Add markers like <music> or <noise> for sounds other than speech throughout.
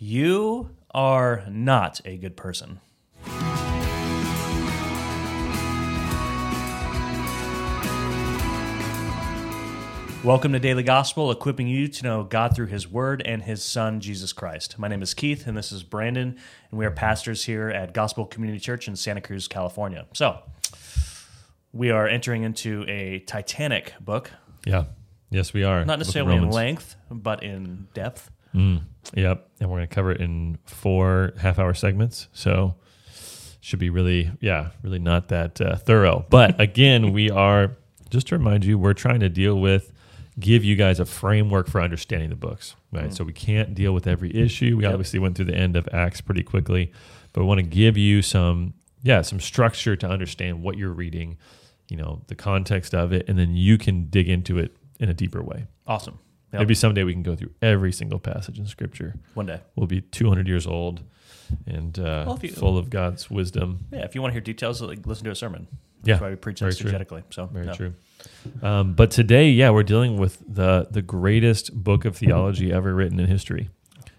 You are not a good person. Welcome to Daily Gospel, equipping you to know God through His Word and His Son, Jesus Christ. My name is Keith, and this is Brandon, and we are pastors here at Gospel Community Church in Santa Cruz, California. So, we are entering into a Titanic book, Yeah. Yes, we are. not necessarily in length, but in depth. Mm, yep. And we're going to cover it in four half hour segments. So should be really, yeah, really not that uh, thorough. But again, we are, just to remind you, we're trying to deal with, give you guys a framework for understanding the books, right? So we can't deal with every issue. We Yep. obviously went through the end of Acts pretty quickly, but we want to give you some, yeah, some structure to understand what you're reading, you know, the context of it, and then you can dig into it in a deeper way. Awesome. Yep. Maybe someday we can go through every single passage in Scripture. One day. We'll be 200 years old and uh, Well, you- full of God's wisdom. Yeah, if you want to hear details, like listen to a sermon. Yeah, That's why we preach exegetically. So Very yeah. true. Um, but today, yeah, we're dealing with the the greatest book of theology ever written in history.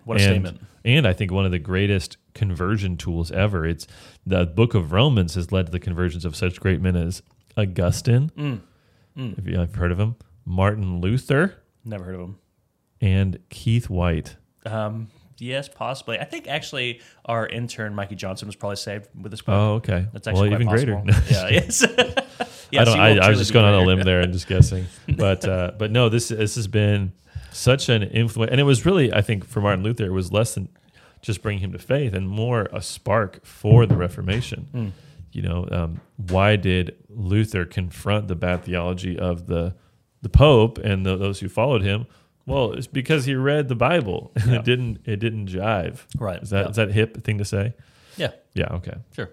What a and, statement. And I think one of the greatest conversion tools ever. It's the book of Romans has led to the conversions of such great men as Augustine, Mm. Mm. if you have heard of him, Martin Luther, Never heard of him. and Keith White. Um, yes, possibly. I think actually our intern Mikey Johnson was probably saved with this book. Oh, okay. That's well, actually even quite greater. <laughs> yeah, <laughs> yes. I don't. I, I was just going on a limb there and just guessing, but uh, <laughs> but no, this this has been such an influence, and it was really, I think, for Martin Luther, it was less than just bringing him to faith, and more a spark for the Reformation. Mm. You know, um, why did Luther confront the bad theology of the the Pope and the, those who followed him? Well, it's because he read the Bible. and Yeah. it didn't. It didn't jive. Right. Is that Yeah. is that a hip thing to say? Yeah, Yeah. Okay. sure.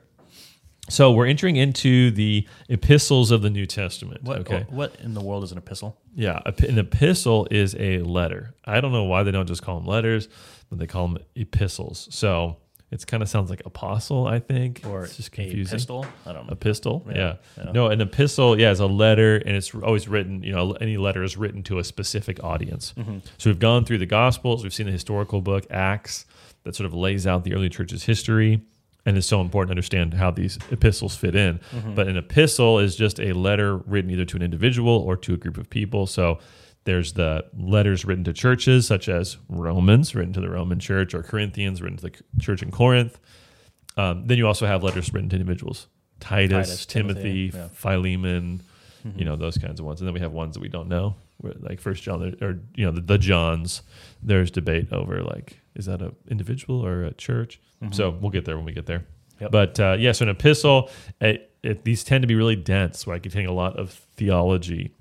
So we're entering into the epistles of the New Testament. What, okay. what in the world is an epistle? Yeah, an epistle is a letter. I don't know why they don't just call them letters, but they call them epistles. So it kind of sounds like apostle, I think. Or it's just a confusing. pistol? I don't know. Epistle, Yeah, yeah. yeah. No, an epistle, yeah, is a letter, and it's always written. You know, any letter is written to a specific audience. Mm-hmm. So we've gone through the Gospels, we've seen the historical book Acts that sort of lays out the early church's history, and it's so important to understand how these epistles fit in. Mm-hmm. But an epistle is just a letter written either to an individual or to a group of people. So there's the letters written to churches, such as Romans, written to the Roman church, or Corinthians, written to the church in Corinth. Um, then you also have letters written to individuals Titus, Titus, Timothy, Timothy, yeah. Philemon, you know, those kinds of ones. And then we have ones that we don't know, like First John, or, you know, the, the Johns. There's debate over, like, is that an individual or a church? So we'll get there when we get there. Yep. But uh, yeah, so an epistle, it, it, these tend to be really dense, right? Containing a lot of theology,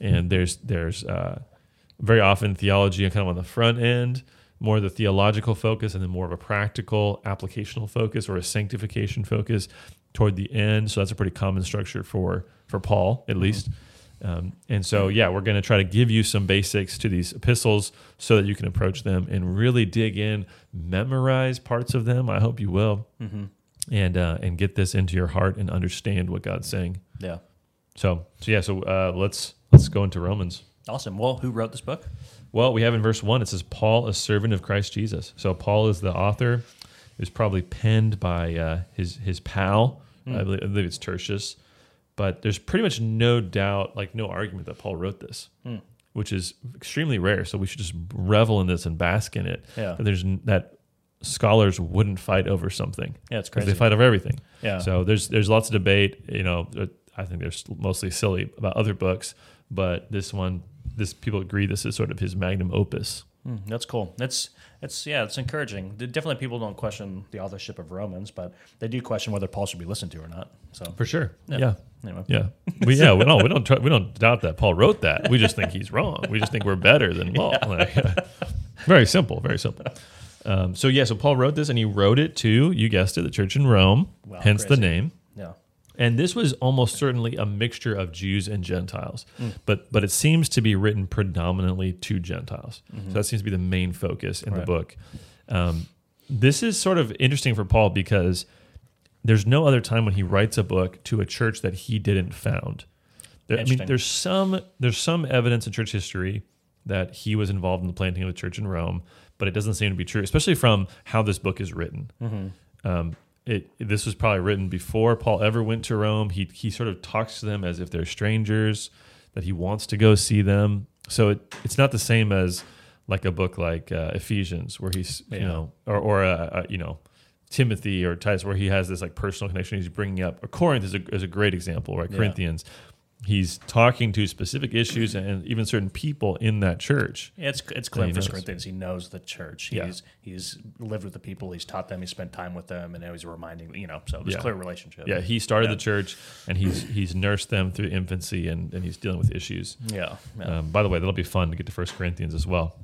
and there's there's uh, very often theology kind of on the front end, more the theological focus, and then more of a practical applicational focus or a sanctification focus toward the end. So that's a pretty common structure for for Paul, at least. Um, and so, yeah, we're going to try to give you some basics to these epistles so that you can approach them and really dig in, memorize parts of them. I hope you will, Mm-hmm. And uh, and get this into your heart and understand what God's saying. Yeah. So, so yeah, so uh, let's let's go into Romans. Awesome. Well, who wrote this book? Well, we have in verse one it says Paul, a servant of Christ Jesus. So Paul is the author. It was probably penned by uh, his his pal. I, believe, I believe it's Tertius. But there's pretty much no doubt, like no argument that Paul wrote this, Hmm. which is extremely rare. So we should just revel in this and bask in it. Yeah. There's that scholars wouldn't fight over something Yeah, it's crazy. they fight over everything. Yeah. So there's there's lots of debate. You know, uh, I think there's mostly silly about other books, but this one, this people agree this is sort of his magnum opus. Hmm, that's cool. That's it's yeah, it's encouraging. Definitely, people don't question the authorship of Romans, but they do question whether Paul should be listened to or not. So For sure. Yeah. Yeah. anyway, Yeah. We yeah, we don't we don't try, we don't doubt that Paul wrote that. We just think he's wrong. We just think we're better than Paul. <laughs> Like, <laughs> very simple, very simple. Um, so yeah, so Paul wrote this and he wrote it to, you guessed it, the church in Rome, Wow, hence the name. yeah, And this was almost certainly a mixture of Jews and Gentiles, but but it seems to be written predominantly to Gentiles. So that seems to be the main focus in the book. Um, this is sort of interesting for Paul because there's no other time when he writes a book to a church that he didn't found. There, I mean, there's some there's some evidence in church history that he was involved in the planting of the church in Rome, but it doesn't seem to be true, especially from how this book is written. Um, it this was probably written before Paul ever went to Rome. He he sort of talks to them as if they're strangers, that he wants to go see them. So it, it's not the same as like a book like uh, Ephesians, where he's you know, or or uh, uh, you know. Timothy or Titus, where he has this like personal connection he's bringing up. Or Corinth is a, is a great example, right? Yeah. Corinthians, he's talking to specific issues and even certain people in that church. It's it's clear for. Corinthians. He knows the church. Yeah. He's he's lived with the people. He's taught them. He spent time with them, and now he's reminding you know. So there's Yeah. clear relationship. Yeah, he started Yeah. the church and he's he's nursed them through infancy and, and he's dealing with issues. yeah. Um, by the way, that'll be fun to get to First Corinthians as well.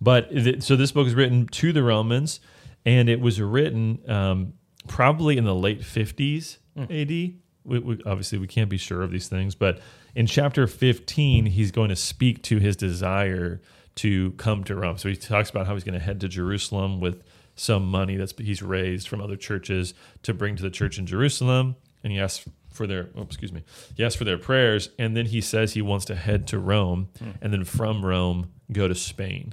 But it, so this book is written to the Romans, and it was written um, probably in the late 50s AD. We, we, obviously, we can't be sure of these things, but in chapter 15, he's going to speak to his desire to come to Rome. So he talks about how he's going to head to Jerusalem with some money that's he's raised from other churches to bring to the church in Jerusalem, and he asks for their oh, excuse me he asks for their prayers and then he says he wants to head to rome and then from rome go to spain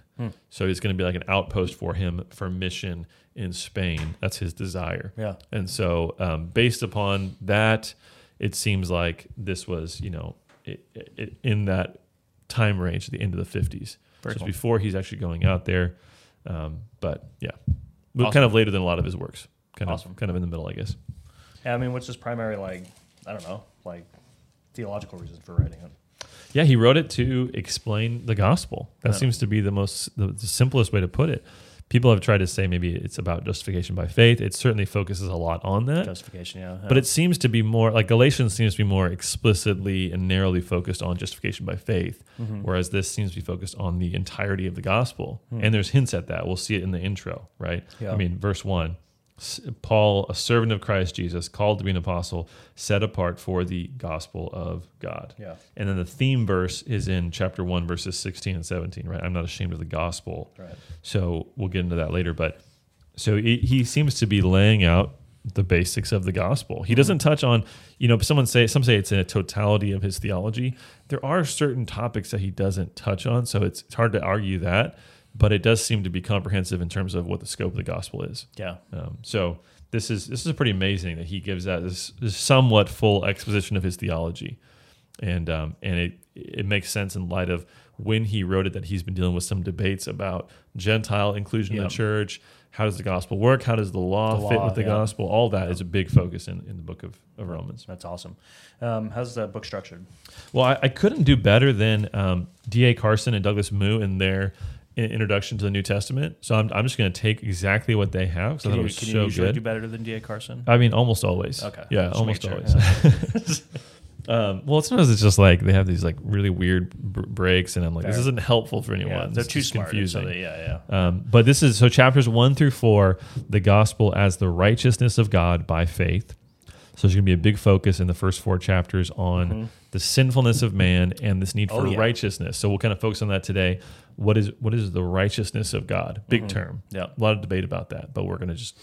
so it's going to be like an outpost for him for mission in spain that's his desire Yeah. and so um, based upon that it seems like this was you know it, it, in that time range the end of the 50s Very so it's cool. before he's actually going out there um, but yeah Awesome. kind of later than a lot of his works kind Awesome. of kind of in the middle i guess Yeah, I mean, what's his primary like? I don't know, like theological reasons for writing it. Yeah, he wrote it to explain the gospel. That Yeah. seems to be the most the, the simplest way to put it. People have tried to say maybe it's about justification by faith. It certainly focuses a lot on that. Justification, yeah. But it seems to be more like Galatians seems to be more explicitly and narrowly focused on justification by faith, Mm-hmm. whereas this seems to be focused on the entirety of the gospel. Hmm. And there's hints at that. We'll see it in the intro, right? Yeah. I mean, verse one Paul, a servant of Christ Jesus, called to be an apostle, set apart for the gospel of God. yeah, And then the theme verse is in chapter 1, verses 16 and 17, right? I'm not ashamed of the gospel. right. So we'll get into that later. But so he, he seems to be laying out the basics of the gospel. He doesn't touch on, you know, someone say, some say it's in a totality of his theology. There are certain topics that he doesn't touch on. So it's, it's hard to argue that, but it does seem to be comprehensive in terms of what the scope of the gospel is. Yeah, Um, so this is this is pretty amazing that he gives that this, this somewhat full exposition of his theology, and um, and it it makes sense in light of when he wrote it that he's been dealing with some debates about Gentile inclusion in the church. How does the gospel work? How does the law, The fit with the yeah. gospel? All that is a big focus in, in the book of, of Romans. that's awesome. Um, how's the book structured? Well, I, I couldn't do better than um, D.A. Carson and Douglas Moo in their introduction to the New Testament. So I'm, I'm just going to take exactly what they have. So Can that you, was can so you usually good. do better than D.A. Carson? I mean, almost always. Okay. Yeah, Just almost make always. <laughs> um, well, sometimes it's just like they have these like really weird br- breaks, and I'm like, this isn't helpful for anyone. Yeah, they're It's too smart. confusing. So they, yeah, yeah. Um, but this is so chapters one through four, the gospel as the righteousness of God by faith. So there's going to be a big focus in the first four chapters on the sinfulness of man and this need Mm-hmm. Oh, for yeah. righteousness. So we'll kind of focus on that today. What is what is the righteousness of God? Big term. Mm-hmm. Yeah. A lot of debate about that, but we're going to just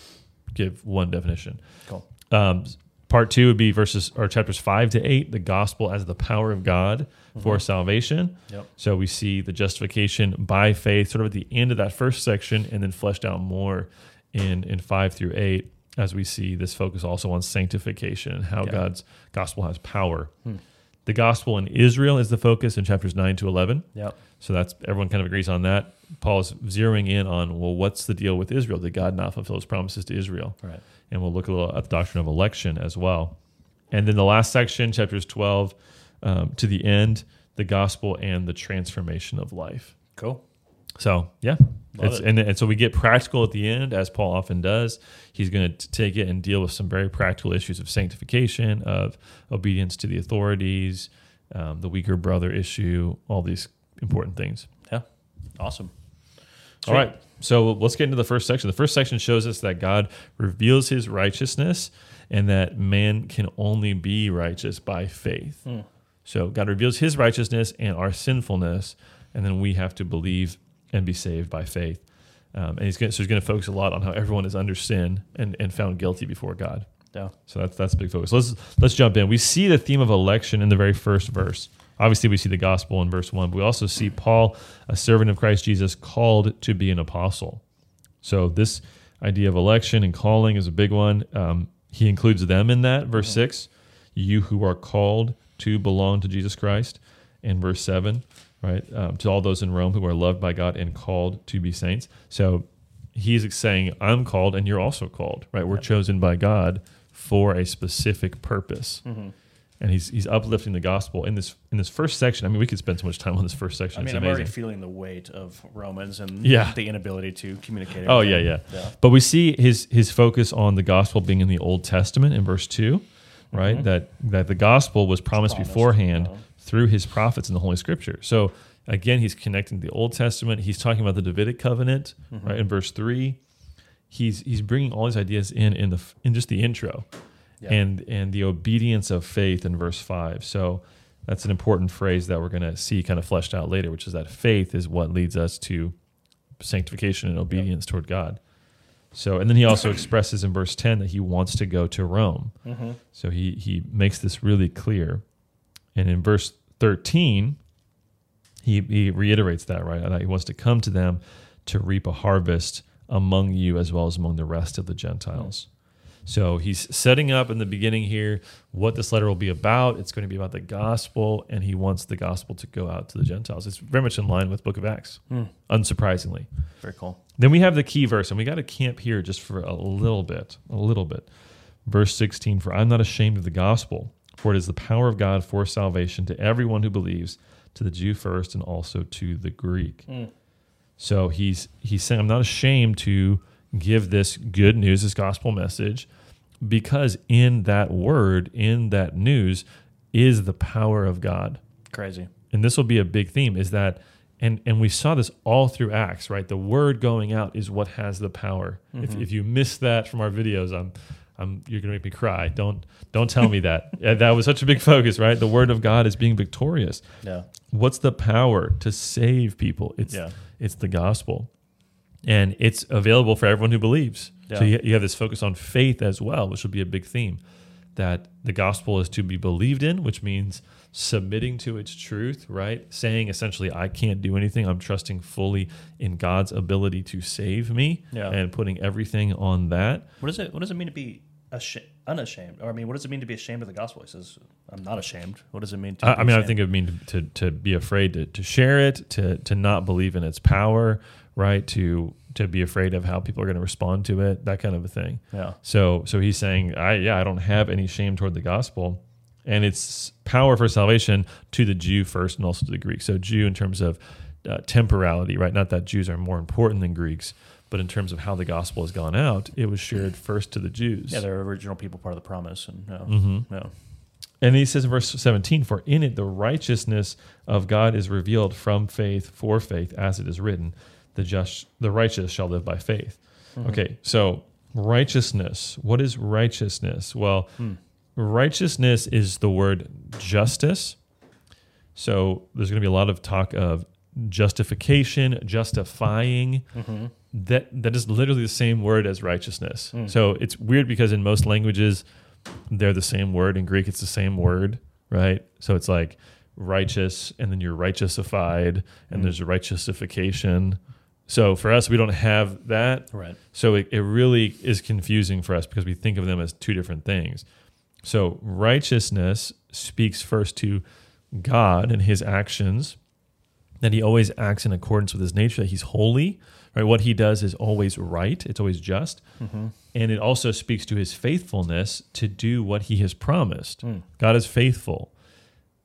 give one definition. Cool. Um, part two would be verses or chapters five to eight, the gospel as the power of God for salvation. Yep. So we see the justification by faith sort of at the end of that first section and then fleshed out more in, in five through eight as we see this focus also on sanctification and how Yeah. God's gospel has power. The gospel in Israel is the focus in chapters 9 to 11. Yep. So that's everyone kind of agrees on that. Paul's zeroing in on well, what's the deal with Israel? Did God not fulfill his promises to Israel? Right. and we'll look a little at the doctrine of election as well. And then the last section, chapters 12 um, to the end, the gospel and the transformation of life. Cool. So, yeah. Love It's, it. and, and so we get practical at the end, as Paul often does. He's going to take it and deal with some very practical issues of sanctification, of obedience to the authorities, um, the weaker brother issue, all these important things. Yeah. Awesome. All right. So let's get into the first section. The first section shows us that God reveals his righteousness and that man can only be righteous by faith. So God reveals his righteousness and our sinfulness, and then we have to believe and be saved by faith. Um, and he's going so he's going to focus a lot on how everyone is under sin and, and found guilty before God. Yeah. So that's that's a big focus. Let's let's jump in. We see the theme of election in the very first verse. obviously we see the gospel in verse one, but we also see Paul, a servant of Christ Jesus, called to be an apostle. So this idea of election and calling is a big one. Um, he includes them in that. Verse Mhm. six, you who are called to belong to Jesus Christ. In verse seven, right, um, to all those in Rome who are loved by God and called to be saints. So he's saying, I'm called and you're also called, right? We're chosen by God for a specific purpose. Mm-hmm. And he's he's uplifting the gospel in this in this first section. I mean, we could spend so much time on this first section. I mean, it's I'm amazing. already feeling the weight of Romans and Yeah. the inability to communicate. Oh, yeah, everything. yeah. But we see his his focus on the gospel being in the Old Testament in verse 2, right? Mhm. That that the gospel was promised, Promised, beforehand uh, through his prophets in the Holy Scripture. So again, he's connecting the Old Testament. He's talking about the Davidic covenant, Mhm. right? In verse 3, he's he's bringing all these ideas in in the in just the intro. Yeah. And and the obedience of faith in verse 5. So that's an important phrase that we're going to see kind of fleshed out later, which is that faith is what leads us to sanctification and obedience toward God. So, and then he also <coughs> expresses in verse 10 that he wants to go to Rome. Mhm. So he, he makes this really clear. And in verse 13, he, he reiterates that, right? That he wants to come to them to reap a harvest among you as well as among the rest of the Gentiles. So he's setting up in the beginning here what this letter will be about. It's going to be about the gospel, and he wants the gospel to go out to the Gentiles. It's very much in line with Book of Acts, Hmm. unsurprisingly. Very cool. Then we have the key verse, and we got to camp here just for a little bit, a little bit. Verse 16 For I'm not ashamed of the gospel, for it is the power of God for salvation to everyone who believes, to the Jew first, and also to the Greek. Mm. So he's he's saying, I'm not ashamed to give this good news, this gospel message, because in that word, in that news, is the power of God Crazy. and this will be a big theme is that and and we saw this all through acts right the word going out is what has the power if, Mhm. if you missed that from our videos i'm i'm you're gonna make me cry. Don't don't tell me that. <laughs> That was such a big focus right? The word of god is being victorious. Yeah. what's the power to save people? It's Yeah. it's the gospel. And it's available for everyone who believes. So you, you have this focus on faith as well which will be a big theme that the gospel is to be believed in which means submitting to its truth right saying essentially i can't do anything i'm trusting fully in god's ability to save me Yeah. and putting everything on that What does it What does it mean to be asha- unashamed? Or I mean, what does it mean to be ashamed of the gospel? He says, "I'm not ashamed." What does it mean? to I, be I mean, I think it means mean to, to be afraid to, to share it, to to not believe in its power, right? To to be afraid of how people are going to respond to it, that kind of a thing. Yeah. So so he's saying, I yeah, I don't have any shame toward the gospel, and it's power for salvation to the Jew first, and also to the Greek. So Jew in terms of uh, temporality, right? Not that Jews are more important than Greeks, but in terms of how the gospel has gone out, it was shared first to the Jews. Yeah, they're original people, part of the promise, and no, hmm no. And he says in verse 17, For in it the righteousness of God is revealed from faith for faith, as it is written, the just the righteous shall live by faith. Mhm. Okay, so righteousness. What is righteousness? Well, Hmm. Righteousness is the word justice. So there's going to be a lot of talk of justification, justifying. Mhm. That that is literally the same word as righteousness. Mm. So it's weird because in most languages they're the same word. In Greek it's the same word, right? So it's like righteous and then you're righteousified and Mm. there's a righteousification. So for us we don't have that. Right. So it, it really is confusing for us because we think of them as two different things. So righteousness speaks first to God and his actions, that he always acts in accordance with his nature, that he's holy, right? What he does is always right, it's always just. Mm-hmm. And it also speaks to his faithfulness to do what he has promised. Mm. God is faithful.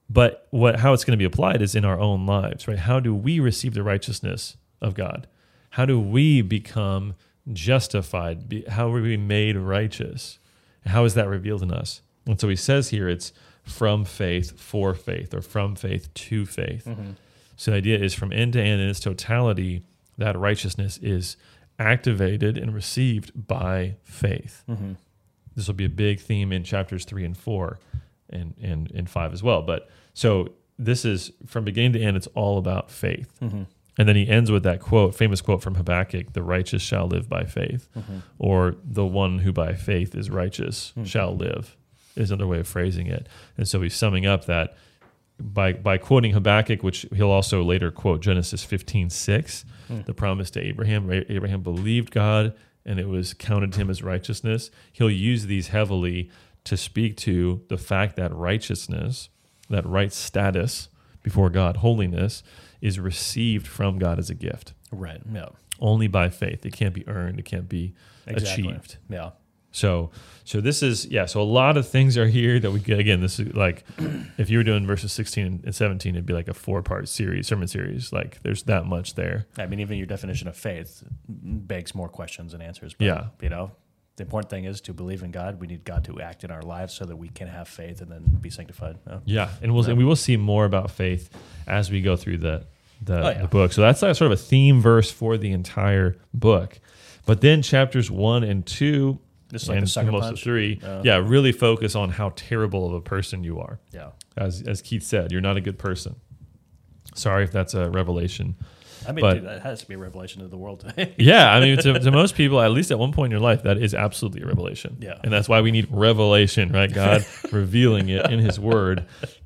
But what how it's going to be applied is in our own lives, right? How do we receive the righteousness of God? How do we become justified? How are we made righteous? How is that revealed in us? And so he says here it's from faith for faith or from faith to faith. Mm-hmm. So the idea is from end to end in its totality, that righteousness is activated and received by faith. Mm-hmm. This will be a big theme in chapters three and four and, and, and five as well. But so this is from beginning to end, it's all about faith. Mm-hmm. And then he ends with that quote, famous quote from Habakkuk the righteous shall live by faith, Mm-hmm. or the one who by faith is righteous Hmm. shall live, is another way of phrasing it. And so he's summing up that by by quoting Habakkuk, which he'll also later quote Genesis 15, 6, hmm. the promise to Abraham. Abraham believed God and it was counted to him as righteousness. He'll use these heavily to speak to the fact that righteousness, that right status before God, holiness, is received from God as a gift Right. Yeah. only by faith. It can't be earned. It can't be Exactly. achieved. Yeah. So, so this is yeah. So a lot of things are here that we get. Again, this is like <clears throat> if you were doing verses sixteen and seventeen, it'd be like a four part series, sermon series. Like there's that much there. I mean, even your definition of faith begs more questions and answers. But, Yeah. You know, the important thing is to believe in God. We need God to act in our lives so that we can have faith and then be sanctified. Yeah. Yeah, and we'll and we will see more about faith as we go through the the, Oh, yeah. the book. So that's like sort of a theme verse for the entire book. But then chapters one and two. This is like and sucker most punch? of three, Oh. yeah, really focus on how terrible of a person you are. Yeah. as as Keith said, you're not a good person. Sorry if that's a revelation. I mean, But- dude, that has to be a revelation to the world today. <laughs> Yeah, I mean, to, to most people, at least at one point in your life, that is absolutely a revelation. Yeah. and that's why we need revelation, right? God <laughs> revealing it in His Word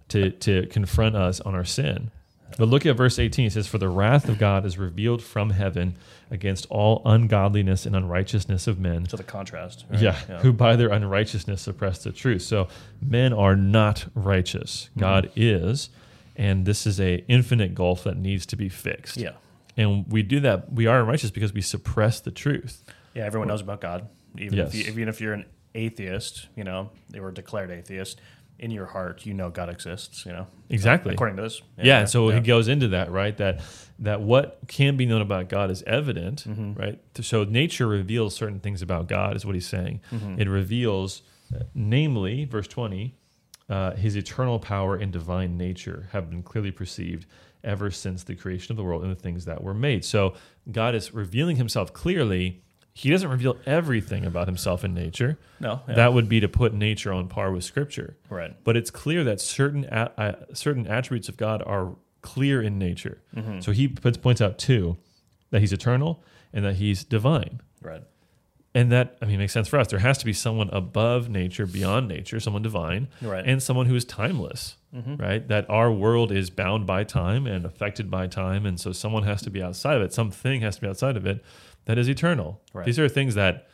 to to confront us on our sin. But look at verse 18. It says, "For the wrath of God is revealed from heaven against all ungodliness and unrighteousness of men." to the contrast. right? Yeah, who by their unrighteousness suppress the truth. So men are not righteous. Mm-hmm. God is, and this is a infinite gulf that needs to be fixed. Yeah. And we do that. We are unrighteous because we suppress the truth. Yeah, everyone knows about God. Even Yes. if you, even if you're an atheist, you know, they were declared atheist. In your heart, you know God exists. You know, Exactly. according to this. Yeah, so yeah. he goes into that, right? That that what can be known about God is evident, Mm-hmm. right? So nature reveals certain things about God, is what he's saying. Mm-hmm. It reveals, uh, namely, verse twenty, uh, his eternal power and divine nature have been clearly perceived ever since the creation of the world and the things that were made. So God is revealing himself clearly. He doesn't reveal everything about himself in nature. no, yeah. That would be to put nature on par with Scripture right. but it's clear that certain a, uh, certain attributes of God are clear in nature. Mm-hmm. So he puts, points out two that he's eternal and that he's divine. Right. And that I mean makes sense for us. There has to be someone above nature, beyond nature, someone divine, Right. Mm-hmm. and someone who is timeless. Right? That our world is bound by time and affected by time, and so someone has to be outside of it. Something has to be outside of it that is eternal. Right. These are things that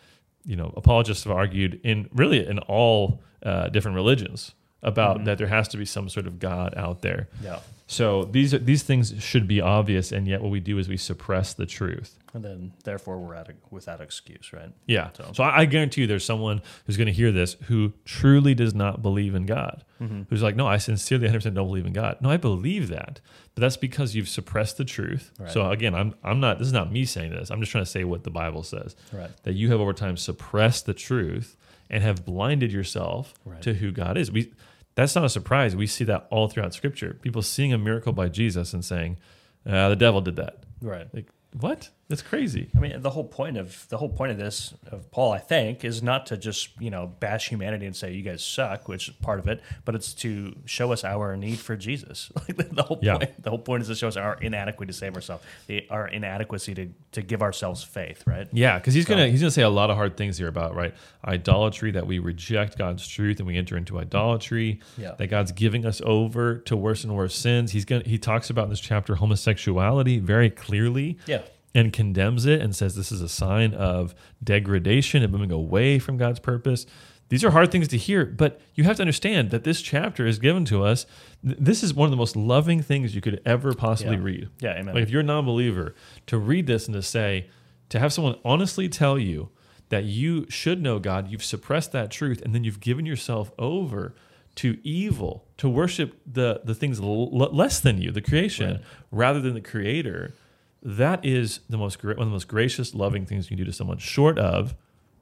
you know apologists have argued in really in all uh, different religions about mm-hmm. that there has to be some sort of God out there. Yeah. So these are, these things should be obvious, and yet what we do is we suppress the truth. And then, therefore, we're at a, without excuse, right? Yeah. So- So, I, I guarantee you, there's someone who's going to hear this who truly does not believe in God. Mm-hmm. Who's like, no, I sincerely 100% don't believe in God. No, I believe that, but that's because you've suppressed the truth. Right. So again, I'm I'm not. This is not me saying this. I'm just trying to say what the Bible says. Right. That you have over time suppressed the truth and have blinded yourself Right. to who God is. We. That's not a surprise. We see that all throughout Scripture. People seeing a miracle by Jesus and saying, uh, "The devil did that." Right. Like what? That's crazy. I mean, the whole point of the whole point of this of Paul, I think, is not to just you know bash humanity and say you guys suck, which is part of it, but it's to show us our need for Jesus. <laughs> Like the, whole Yeah. point, the whole point is to show us our inadequacy to save ourselves, the, our inadequacy to, to give ourselves faith, right? Yeah, because he's gonna he's gonna say a lot of hard things here about right idolatry that we reject God's truth and we enter into idolatry. Yeah. That God's giving us over to worse and worse sins. He's gonna he talks about in this chapter homosexuality very clearly. Yeah. And condemns it and says this is a sign of degradation and moving away from God's purpose. These are hard things to hear, but you have to understand that this chapter is given to us. This is one of the most loving things you could ever possibly Yeah. read. Yeah, amen. Like if you're a non-believer, to read this and to say, to have someone honestly tell you that you should know God, you've suppressed that truth, and then you've given yourself over to evil, to worship the the things l- less than you, the creation, Right. rather than the Creator. That is the most one of the most gracious, loving things you can do to someone, short of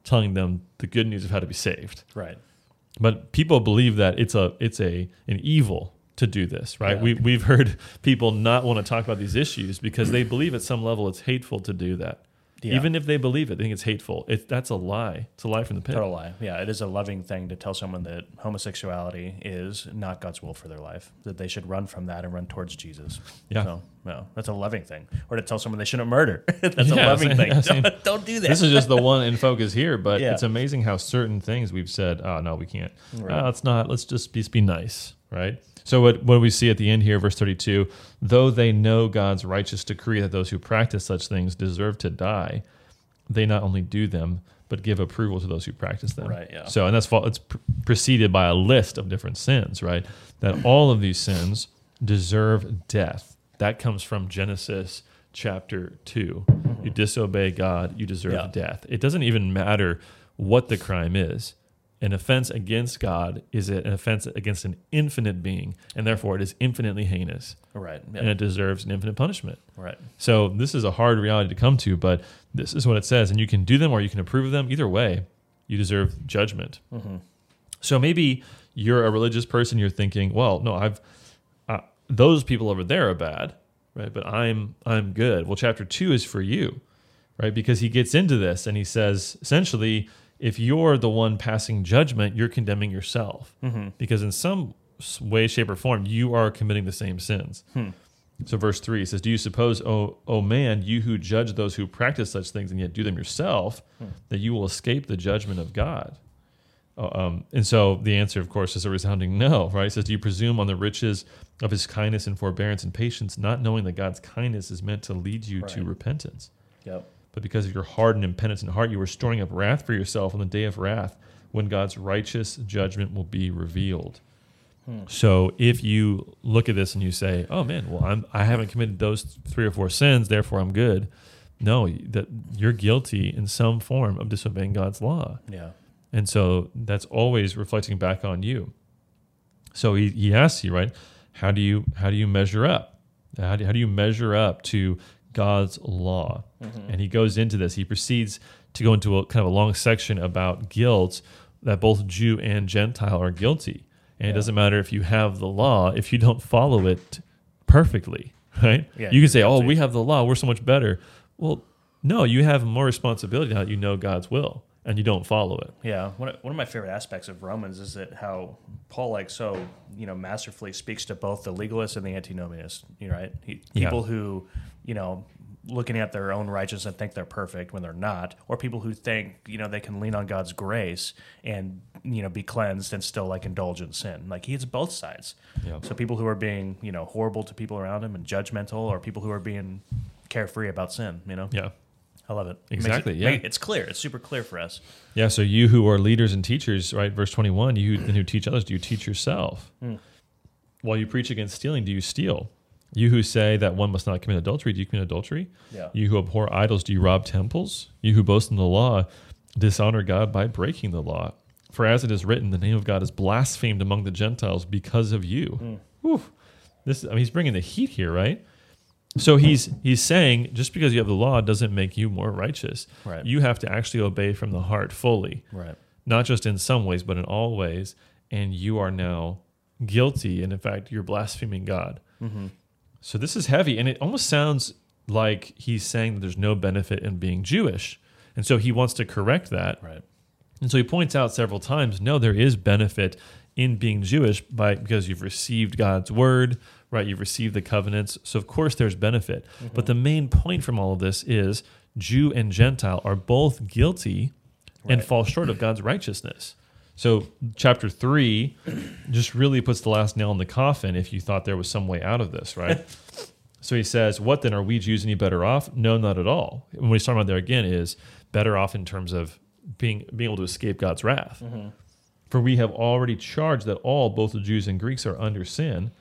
telling them the good news of how to be saved. Right. But people believe that it's a it's a an evil to do this, right? Yeah. We we've heard <laughs> people not want to talk about these issues because they believe at some level it's hateful to do that. Yeah. Even if they believe it, they think it's hateful. It, that's a lie. It's a lie from the pit. Total lie. Yeah, it is a loving thing to tell someone that homosexuality is not God's will for their life. That they should run from that and run towards Jesus. Yeah. So, no, that's a loving thing. Or to tell someone they shouldn't murder. <laughs> that's a loving same- thing. yeah. Don't, <laughs> don't do that. This is just the one in focus here, but Yeah. it's amazing how certain things we've said, oh no, we can't. Right. Ah, oh, it's not. Let's just be, just be nice, right? So what what we see at the end here, verse thirty-two, though they know God's righteous decree that those who practice such things deserve to die, they not only do them but give approval to those who practice them. Right, yeah. So and that's it's preceded by a list of different sins, right? That all of these sins deserve death. That comes from Genesis chapter 2. You disobey God, you deserve Yeah. death. It doesn't even matter what the crime is. An offense against God is an offense against an infinite being, and therefore it is infinitely heinous, Right. and it deserves an infinite punishment. Right. So this is a hard reality to come to, but this is what it says, and you can do them or you can approve of them. Either way, you deserve judgment. So maybe you're a religious person. You're thinking, well, no, I've uh, those people over there are bad, right? But I'm I'm good. Well, chapter two is for you, right? Because he gets into this and he says essentially, if you're the one passing judgment, you're condemning yourself, because in some way, shape, or form, you are committing the same sins. So verse three says, "Do you suppose, O O man, you who judge those who practice such things and yet do them yourself, that you will escape the judgment of God?" Uh, Um, and so the answer, of course, is a resounding no. Right? It says, "Do you presume on the riches of His kindness and forbearance and patience, not knowing that God's kindness is meant to lead you to repentance?" Yep. But because of your hardened and penitent heart, you are storing up wrath for yourself on the day of wrath, when God's righteous judgment will be revealed. So if you look at this and you say, "Oh man, well I'm I haven't committed those three or four sins, therefore I'm good," no, that you're guilty in some form of disobeying God's law, Yeah. and so that's always reflecting back on you. So he, he asks you, right? How do you how do you measure up? How do, how do you measure up to God's law? Mm-hmm. And he goes into this. He proceeds to go into a kind of a long section about guilt that both Jew and Gentile are guilty. And it doesn't matter if you have the law if you don't follow it perfectly, <laughs> right? Yeah, you can say, "Oh, we have the law; we're so much better." Well, no, you have more responsibility now that you know God's will and you don't follow it. Yeah, one of, one of my favorite aspects of Romans is that how Paul like so you know masterfully speaks to both the legalists and the antinomianists. You know, right? He, Yeah. people who you know looking at their own righteousness and think they're perfect when they're not, or people who think you know they can lean on God's grace and you know be cleansed and still like indulge in sin. Like he hits both sides. Yeah. So people who are being you know horrible to people around him and judgmental, or people who are being carefree about sin. You know, Yeah. I love it. Exactly, it- yeah. it's clear. It's super clear for us. Yeah, so you who are leaders and teachers, right? Verse 21, you who, who teach others, do you teach yourself? Hmm. While you preach against stealing, do you steal? You who say that one must not commit adultery, do you commit adultery? Yeah. You who abhor idols, do you rob temples? You who boast in the law, dishonor God by breaking the law. For as it is written, the name of God is blasphemed among the Gentiles because of you. Hmm. Whew. This, I mean, he's bringing the heat here, right? So he's he's saying just because you have the law doesn't make you more righteous. Right. You have to actually obey from the heart fully Right. not just in some ways, but in all ways. And you are now guilty. And in fact, you're blaspheming God. Mm-hmm. So this is heavy. And it almost sounds like he's saying that there's no benefit in being Jewish. And so he wants to correct that. Right. And so he points out several times, no, there is benefit in being Jewish by because you've received God's word, right? You've received the covenants. So of course there's benefit. Mm-hmm. But the main point from all of this is Jew and Gentile are both guilty and fall short of God's righteousness. So chapter 3 just really puts the last nail in the coffin if you thought there was some way out of this, right? <laughs> So he says, What then? Are we Jews any better off? No, not at all. And what he's talking about there again is better off in terms of being being able to escape God's wrath. Mm-hmm. For we have already charged that all, both the Jews and Greeks, are under sin.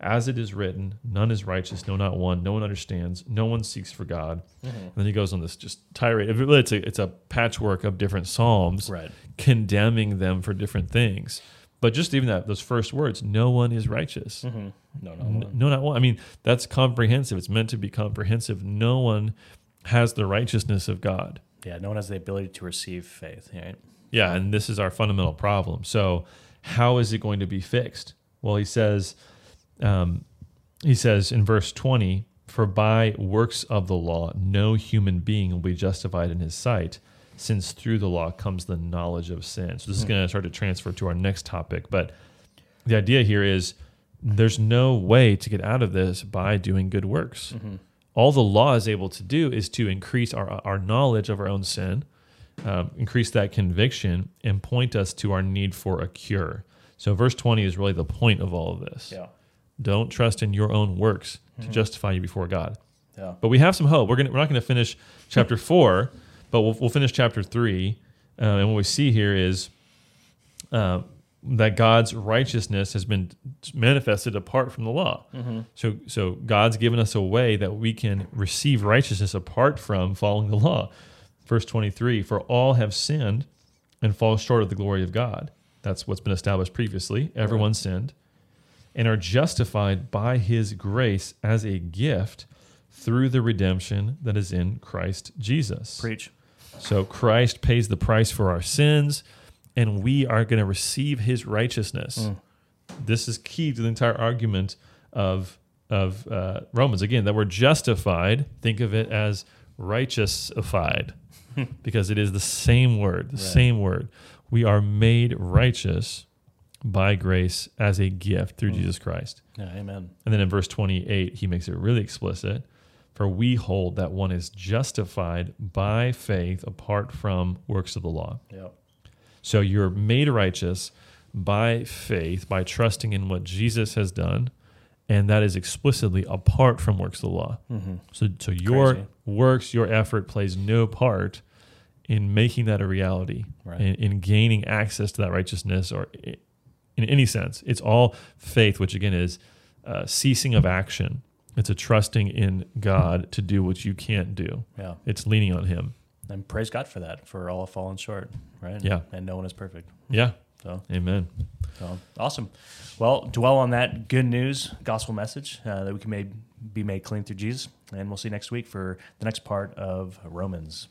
As it is written, none is righteous, no, not one. No one understands. No one seeks for God. Mm-hmm. And then he goes on this just tirade. It's a, it's a patchwork of different psalms Right. condemning them for different things. But just even that, those first words, no one is righteous. Mm-hmm. No, no, N- No, not one. I mean, that's comprehensive. It's meant to be comprehensive. No one has the righteousness of God. Yeah, no one has the ability to receive faith. Right. Yeah, and this is our fundamental problem. So, how is it going to be fixed? Well, he says, um, he says in verse twenty, "For by works of the law, no human being will be justified in his sight, since through the law comes the knowledge of sin." So, this is going to start to transfer to our next topic, but the idea here is there's no way to get out of this by doing good works. All the law is able to do is to increase our, our knowledge of our own sin, um, increase that conviction, and point us to our need for a cure. So verse 20 is really the point of all of this. Yeah. Don't trust in your own works to justify you before God. Yeah. But we have some hope. We're gonna we're not going to finish chapter <laughs> four, but we'll, we'll finish chapter three. Uh, and what we see here is uh, that God's righteousness has been manifested apart from the law. So so God's given us a way that we can receive righteousness apart from following the law. Verse twenty three: For all have sinned and fall short of the glory of God. That's what's been established previously. Everyone sinned and are justified by his grace as a gift through the redemption that is in Christ Jesus. Preach. So Christ pays the price for our sins, and we are going to receive his righteousness. This is key to the entire argument of of uh, Romans. Again, that we're justified. Think of it as righteousified, <laughs> because it is the same word. The Right. same word. We are made righteous by grace as a gift through Jesus Christ. Yeah. Amen. And then in verse 28, he makes it really explicit. For we hold that one is justified by faith apart from works of the law. Yeah. So you're made righteous by faith, by trusting in what Jesus has done. And that is explicitly apart from works of the law. Mm-hmm. So, so your Crazy. works, your effort plays no part in making that a reality, Right. in, in gaining access to that righteousness, or in any sense. It's all faith, which again is uh, ceasing of action. It's a trusting in God to do what you can't do. Yeah. It's leaning on Him. And praise God for that, for all have fallen short, right? Yeah. And no one is perfect. Yeah. So, Amen. so awesome. Well, dwell on that good news, gospel message uh, that we can made, be made clean through Jesus. And we'll see you next week for the next part of Romans.